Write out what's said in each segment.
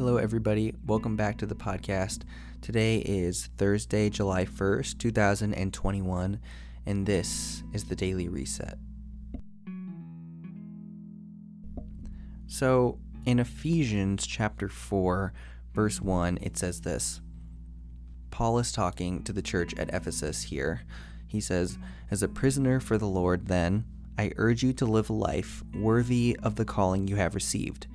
Hello, everybody. Welcome back to the podcast. Today is Thursday, July 1st, 2021, and this is the Daily Reset. So, in Ephesians chapter 4, verse 1, it says this Paul is talking to the church at Ephesus here. He says, As a prisoner for the Lord, then, I urge you to live a life worthy of the calling you have received.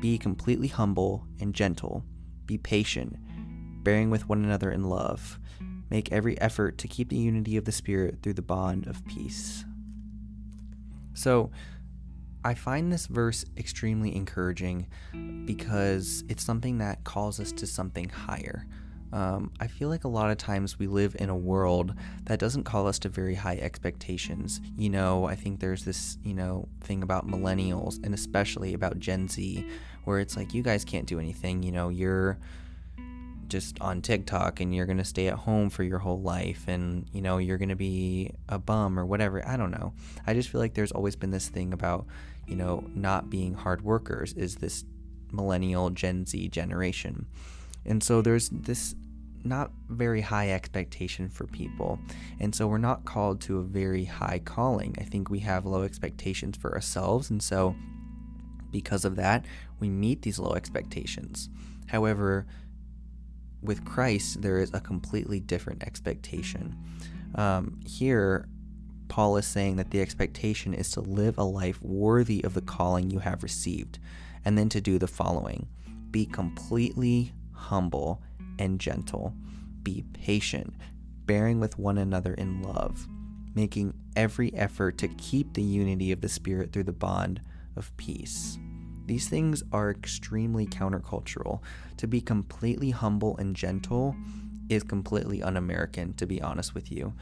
Be completely humble and gentle. Be patient, bearing with one another in love. Make every effort to keep the unity of the Spirit through the bond of peace. So, I find this verse extremely encouraging because it's something that calls us to something higher. Um, I feel like a lot of times we live in a world that doesn't call us to very high expectations. You know, I think there's this, you know, thing about millennials and especially about Gen Z where it's like, you guys can't do anything. You know, you're just on TikTok and you're going to stay at home for your whole life and, you know, you're going to be a bum or whatever. I don't know. I just feel like there's always been this thing about, you know, not being hard workers is this millennial Gen Z generation. And so there's this not very high expectation for people. And so we're not called to a very high calling. I think we have low expectations for ourselves. And so because of that, we meet these low expectations. However, with Christ, there is a completely different expectation. Um, here, Paul is saying that the expectation is to live a life worthy of the calling you have received, and then to do the following be completely humble and gentle. Be patient, bearing with one another in love, making every effort to keep the unity of the Spirit through the bond of peace. These things are extremely countercultural. To be completely humble and gentle is completely un American, to be honest with you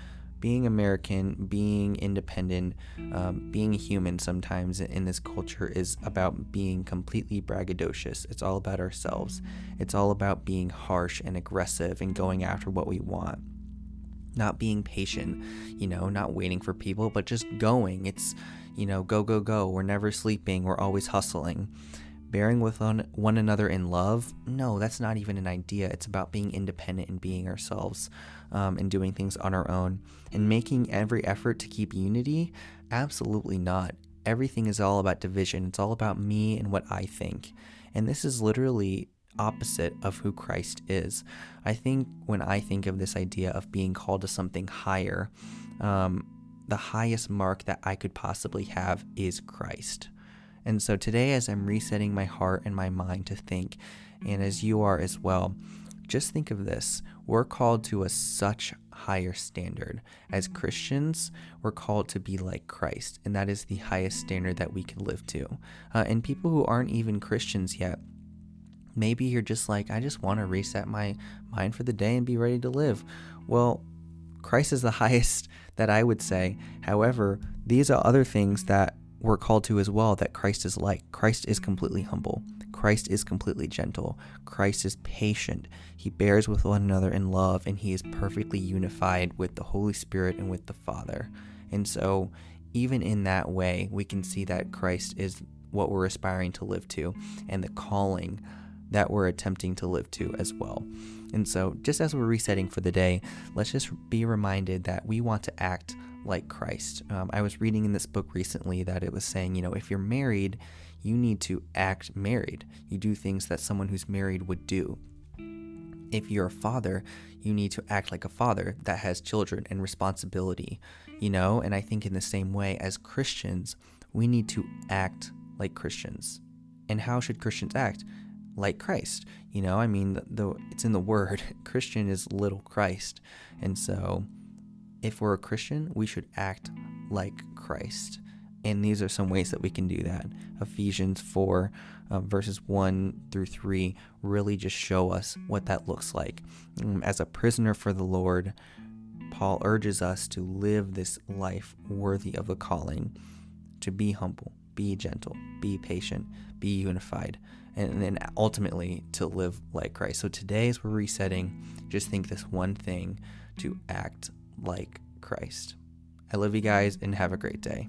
being American, being independent, um, being human sometimes in this culture is about being completely braggadocious. It's all about ourselves. It's all about being harsh and aggressive and going after what we want. Not being patient, you know, not waiting for people, but just going. It's, you know, go, go, go. We're never sleeping. We're always hustling bearing with one, one another in love, no, that's not even an idea. It's about being independent and being ourselves um, and doing things on our own. And making every effort to keep unity, absolutely not. Everything is all about division, it's all about me and what I think. And this is literally opposite of who Christ is. I think when I think of this idea of being called to something higher, um, the highest mark that I could possibly have is Christ. And so today, as I'm resetting my heart and my mind to think, and as you are as well, just think of this. We're called to a such higher standard. As Christians, we're called to be like Christ, and that is the highest standard that we can live to. Uh, and people who aren't even Christians yet, maybe you're just like, I just want to reset my mind for the day and be ready to live. Well, Christ is the highest that I would say. However, these are other things that we're called to as well that Christ is like. Christ is completely humble. Christ is completely gentle. Christ is patient. He bears with one another in love, and he is perfectly unified with the Holy Spirit and with the Father. And so, even in that way, we can see that Christ is what we're aspiring to live to and the calling that we're attempting to live to as well. And so, just as we're resetting for the day, let's just be reminded that we want to act like Christ. Um, I was reading in this book recently that it was saying, you know, if you're married, you need to act married. You do things that someone who's married would do. If you're a father, you need to act like a father that has children and responsibility, you know? And I think in the same way as Christians, we need to act like Christians. And how should Christians act? Like Christ. You know, I mean, the, the it's in the word. Christian is little Christ. And so if we're a Christian, we should act like Christ. And these are some ways that we can do that. Ephesians 4, uh, verses 1 through 3, really just show us what that looks like. Um, as a prisoner for the Lord, Paul urges us to live this life worthy of the calling, to be humble, be gentle, be patient, be unified, and then ultimately to live like Christ. So today, as we're resetting, just think this one thing to act like Christ. I love you guys and have a great day.